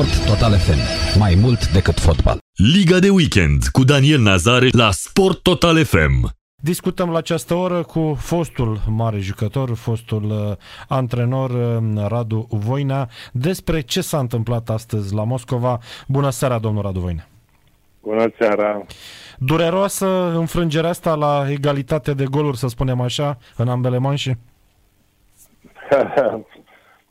Sport Total FM. Mai mult decât fotbal. Liga de weekend cu Daniel Nazare la Sport Total FM. Discutăm la această oră cu fostul mare jucător, fostul uh, antrenor uh, Radu Voina despre ce s-a întâmplat astăzi la Moscova. Bună seara, domnul Radu Voina! Bună seara! Dureroasă înfrângerea asta la egalitate de goluri, să spunem așa, în ambele manșe?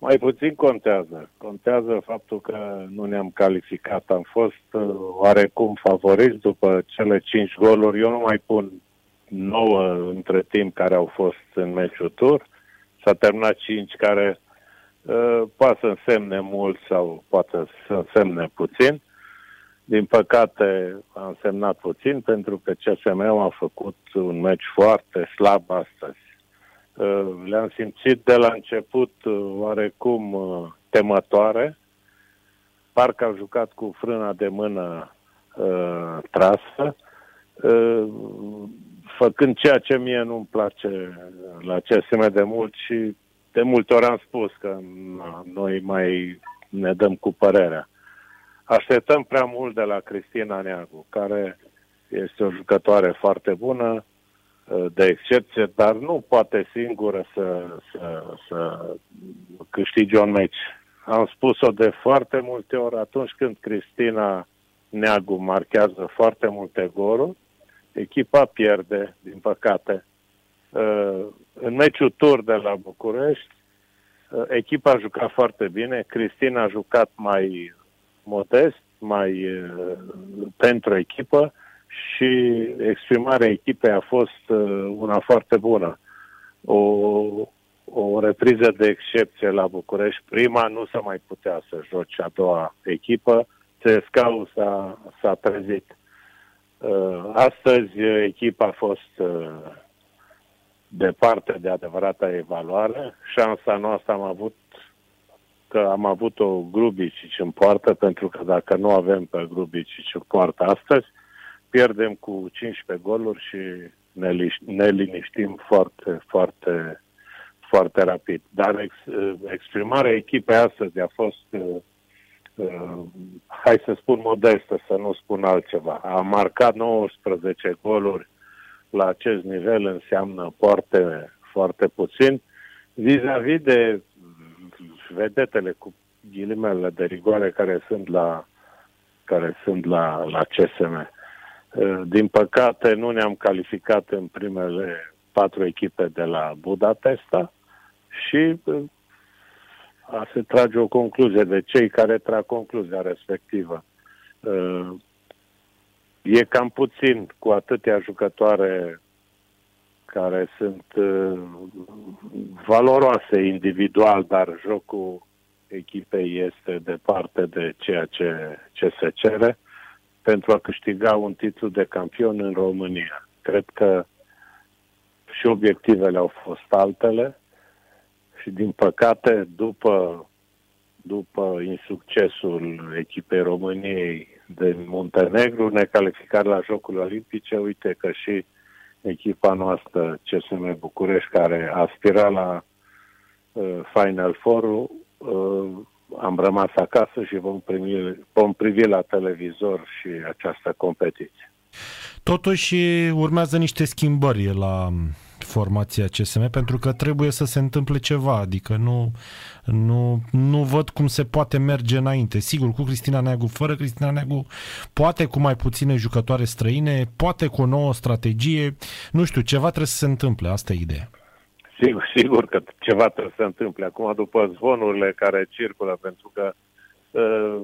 Mai puțin contează. Contează faptul că nu ne-am calificat. Am fost uh, oarecum favoriți după cele cinci goluri. Eu nu mai pun nouă între timp care au fost în meciul tur. S-a terminat cinci care uh, poate să însemne mult sau poate să însemne puțin. Din păcate a însemnat puțin pentru că CSM a făcut un meci foarte slab astăzi. Uh, le-am simțit de la început uh, oarecum uh, temătoare. Parcă au jucat cu frâna de mână uh, trasă. Uh, făcând ceea ce mie nu-mi place la CSM de mult și de multe ori am spus că na, noi mai ne dăm cu părerea. Așteptăm prea mult de la Cristina Neagu, care este o jucătoare foarte bună, de excepție, dar nu poate singură să, să, să câștige un meci. Am spus-o de foarte multe ori atunci când Cristina Neagu marchează foarte multe goluri, echipa pierde, din păcate. Uh, în meciul tur de la București, uh, echipa a jucat foarte bine, Cristina a jucat mai modest, mai uh, pentru echipă și exprimarea echipei a fost una foarte bună. O, o repriză de excepție la București. Prima nu se mai putea să joci a doua echipă. CSKA s-a, s-a trezit. Uh, astăzi uh, echipa a fost uh, departe de adevărata evaluare. Șansa noastră am avut că am avut o Grubicic în poartă, pentru că dacă nu avem pe Grubicic în poartă astăzi, pierdem cu 15 goluri și ne, ne liniștim foarte, foarte, foarte rapid. Dar ex, exprimarea echipei astăzi a fost uh, hai să spun modestă, să nu spun altceva. A marcat 19 goluri la acest nivel înseamnă foarte, foarte puțin. Vis-a-vis de vedetele cu ghilimele de rigoare care sunt la, care sunt la, la CSM. Uh, din păcate, nu ne-am calificat în primele patru echipe de la Budapesta și uh, a se trage o concluzie de cei care trag concluzia respectivă. Uh, e cam puțin cu atâtea jucătoare care sunt uh, valoroase individual, dar jocul echipei este departe de ceea ce, ce se cere pentru a câștiga un titlu de campion în România. Cred că și obiectivele au fost altele și din păcate, după, după insuccesul echipei României din Muntenegru, necalificat la Jocurile Olimpice, uite că și echipa noastră CSM București, care aspira la uh, Final four uh, am rămas acasă și vom, primi, vom privi la televizor și această competiție. Totuși urmează niște schimbări la formația CSM pentru că trebuie să se întâmple ceva, adică nu, nu, nu văd cum se poate merge înainte. Sigur, cu Cristina Neagu, fără Cristina Neagu, poate cu mai puține jucătoare străine, poate cu o nouă strategie, nu știu, ceva trebuie să se întâmple, asta e ideea. Sigur, sigur că ceva trebuie să se întâmple. Acum, după zvonurile care circulă, pentru că uh,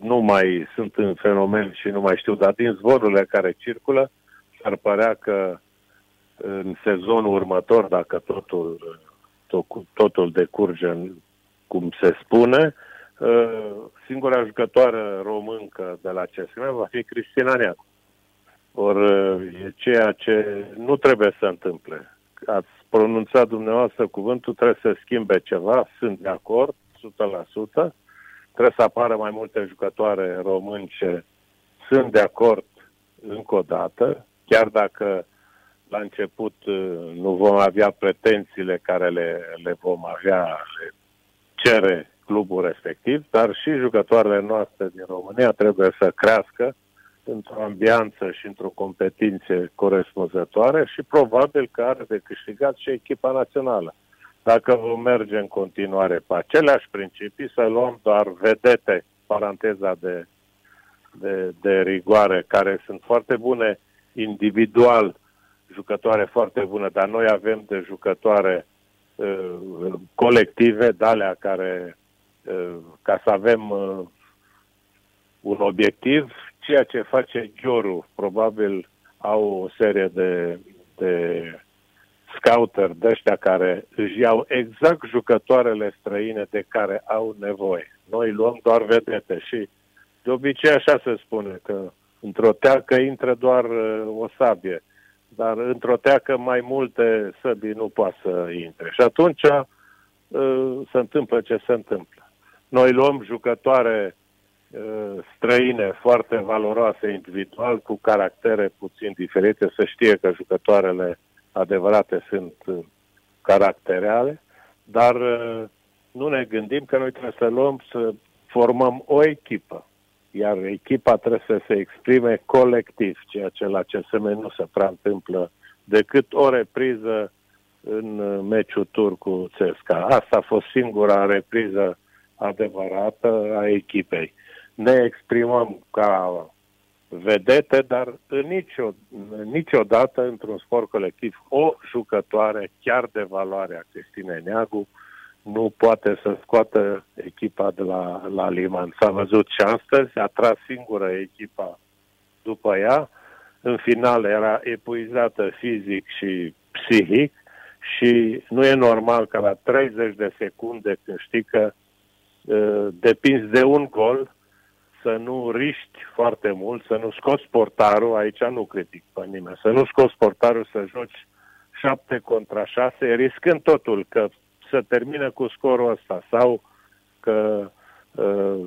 nu mai sunt în fenomen și nu mai știu, dar din zvonurile care circulă, ar părea că în sezonul următor, dacă totul, totul decurge cum se spune, uh, singura jucătoare româncă de la CSM va fi Cristina Neacu. Ori uh, e ceea ce nu trebuie să întâmple. Ați pronunțat dumneavoastră cuvântul, trebuie să schimbe ceva, sunt de acord, 100%. Trebuie să apară mai multe jucătoare românce, sunt de acord încă o dată, chiar dacă la început uh, nu vom avea pretențiile care le, le vom avea, le cere clubul respectiv, dar și jucătoarele noastre din România trebuie să crească într-o ambianță și într-o competiție corespunzătoare și probabil că are de câștigat și echipa națională. Dacă vom merge în continuare pe aceleași principii, să luăm doar vedete, paranteza de, de, de rigoare, care sunt foarte bune individual, jucătoare foarte bună, dar noi avem de jucătoare uh, colective, dalea care, uh, ca să avem uh, un obiectiv, ceea ce face Gioru, probabil au o serie de, de scouter de ăștia care își iau exact jucătoarele străine de care au nevoie. Noi luăm doar vedete și de obicei așa se spune că într-o teacă intră doar uh, o sabie, dar într-o teacă mai multe săbii nu poate să intre. Și atunci uh, se întâmplă ce se întâmplă. Noi luăm jucătoare uh, străine foarte valoroase individual, cu caractere puțin diferite, să știe că jucătoarele adevărate sunt uh, caracteriale, dar uh, nu ne gândim că noi trebuie să luăm, să formăm o echipă, iar echipa trebuie să se exprime colectiv, ceea ce la CSM nu se prea întâmplă decât o repriză în uh, meciul tur cu CSKA. Asta a fost singura repriză adevărată a echipei. Ne exprimăm ca vedete, dar în nicio, niciodată într-un sport colectiv o jucătoare chiar de valoare a Cristinei Neagu nu poate să scoată echipa de la, la Liman. S-a văzut și astăzi, a tras singură echipa după ea. În final era epuizată fizic și psihic și nu e normal ca la 30 de secunde când știi că uh, depinzi de un gol, să nu riști foarte mult, să nu scoți portarul, aici nu critic pe nimeni, să nu scoți portarul să joci 7 contra 6, riscând totul că să termină cu scorul ăsta sau că uh,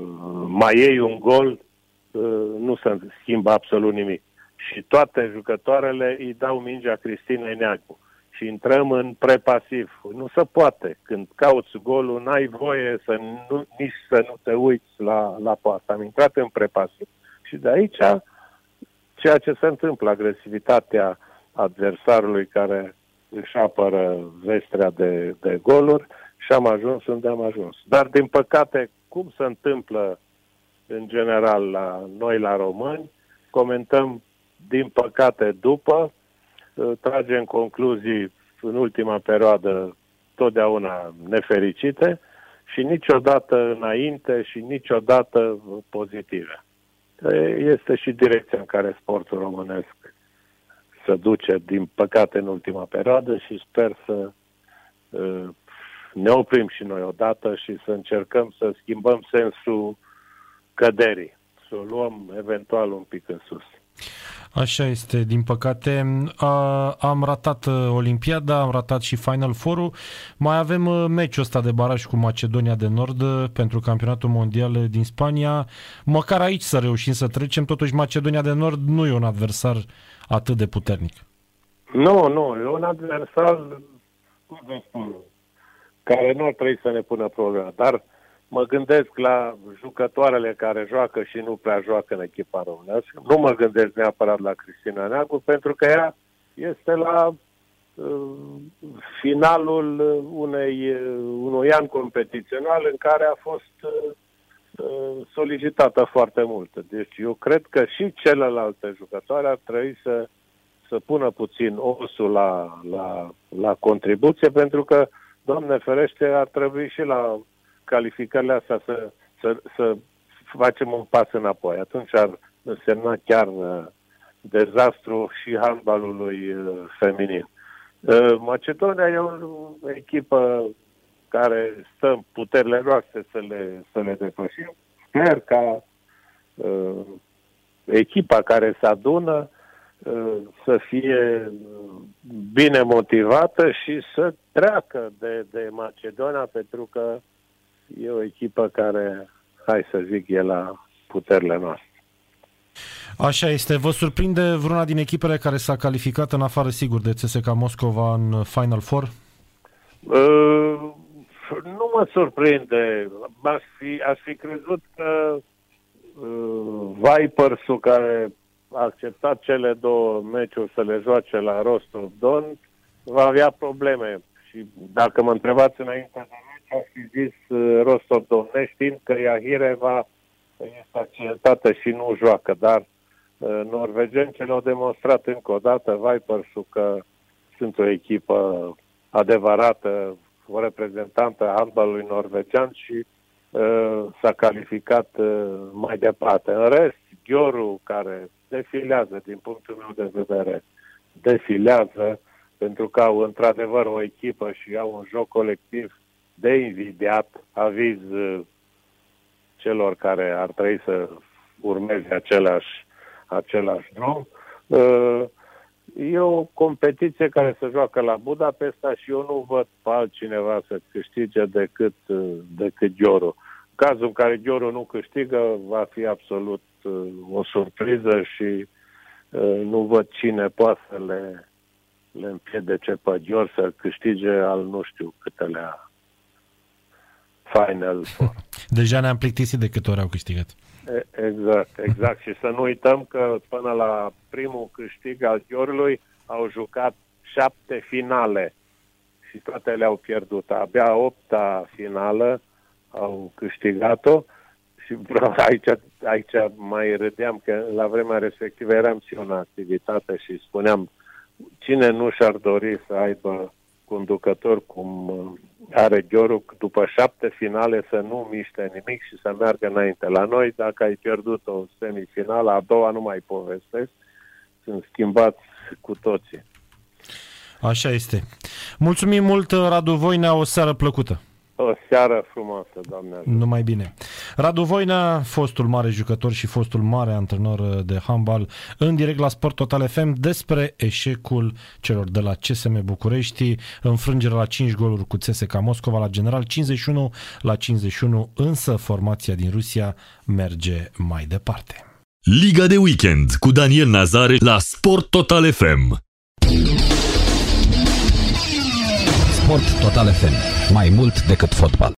mai iei un gol, uh, nu se schimbă absolut nimic. Și toate jucătoarele îi dau mingea Cristinei Neagu și intrăm în prepasiv. Nu se poate. Când cauți golul, n-ai voie să nu, nici să nu te uiți la, la poartă. Am intrat în prepasiv. Și de aici ceea ce se întâmplă, agresivitatea adversarului care își apără vestrea de, de goluri și am ajuns unde am ajuns. Dar, din păcate, cum se întâmplă în general la noi, la români, comentăm, din păcate, după, tragem concluzii în ultima perioadă totdeauna nefericite și niciodată înainte și niciodată pozitive. Este și direcția în care sportul românesc se duce, din păcate, în ultima perioadă și sper să ne oprim și noi odată și să încercăm să schimbăm sensul căderii, să o luăm eventual un pic în sus. Așa este, din păcate. A, am ratat uh, Olimpiada, am ratat și Final Four-ul. Mai avem uh, meciul ăsta de baraj cu Macedonia de Nord uh, pentru campionatul mondial din Spania. Măcar aici să reușim să trecem, totuși Macedonia de Nord nu e un adversar atât de puternic. Nu, nu, e un adversar, cum vă spun, care nu ar trebui să ne pună problema, dar uh, mă gândesc la jucătoarele care joacă și nu prea joacă în echipa românească. Nu mă gândesc neapărat la Cristina Neagu, pentru că ea este la uh, finalul unei, uh, unui an competițional în care a fost uh, uh, solicitată foarte mult. Deci eu cred că și celelalte jucătoare ar trebui să, să pună puțin osul la, la, la contribuție, pentru că, Doamne ferește, ar trebui și la calificările astea să, să, să facem un pas înapoi. Atunci ar însemna chiar uh, dezastru și handbalului uh, feminin. Uh, Macedonia e o echipă care stă în puterile noastre să le, să le depășim. Sper ca uh, echipa care se adună uh, să fie bine motivată și să treacă de, de Macedonia pentru că e o echipă care, hai să zic, e la puterile noastre. Așa este. Vă surprinde vreuna din echipele care s-a calificat în afară, sigur, de CSKA Moscova în Final Four? Uh, nu mă surprinde. Aș fi, aș fi crezut că uh, Vipers-ul care a acceptat cele două meciuri să le joace la Rostov Don va avea probleme. Și dacă mă întrebați înainte de meci, aș fi zis uh, Rostov Don, neștiind că Iahireva este accidentată și nu joacă, dar uh, norvegeni ce le-au demonstrat încă o dată Vipers-ul că sunt o echipă adevărată, o reprezentantă a handbalului norvegian și uh, s-a calificat uh, mai departe. În rest, Gheoru, care defilează din punctul meu de vedere, defilează pentru că au într-adevăr o echipă și au un joc colectiv de invidiat, aviz uh, celor care ar trebui să urmeze același, același drum. Uh, E o competiție care se joacă la Budapesta și eu nu văd pe altcineva să câștige decât, decât Gheoru. Cazul în care Gheoru nu câștigă va fi absolut uh, o surpriză și uh, nu văd cine poate să le, le împiedece pe Gheor să câștige al nu știu câtelea Final Four. Deja ne-am plictisit de câte ori au câștigat. Exact, exact. și să nu uităm că până la primul câștig al Gheorului au jucat șapte finale și toate le-au pierdut. Abia opta finală au câștigat-o și vreau, aici, aici mai râdeam că la vremea respectivă eram și eu în activitate și spuneam cine nu și-ar dori să aibă conducător cum are Gheoru după șapte finale să nu miște nimic și să meargă înainte. La noi, dacă ai pierdut o semifinală, a doua nu mai povestesc, sunt schimbați cu toții. Așa este. Mulțumim mult, Radu Voinea, o seară plăcută. O seară frumoasă, doamne. Numai bine. Radu Voina, fostul mare jucător și fostul mare antrenor de handbal, în direct la Sport Total FM despre eșecul celor de la CSM București, înfrângerea la 5 goluri cu CSK Moscova la general 51 la 51, însă formația din Rusia merge mai departe. Liga de weekend cu Daniel Nazare la Sport Total FM. Sport Total FM. Mai mult decât fotbal.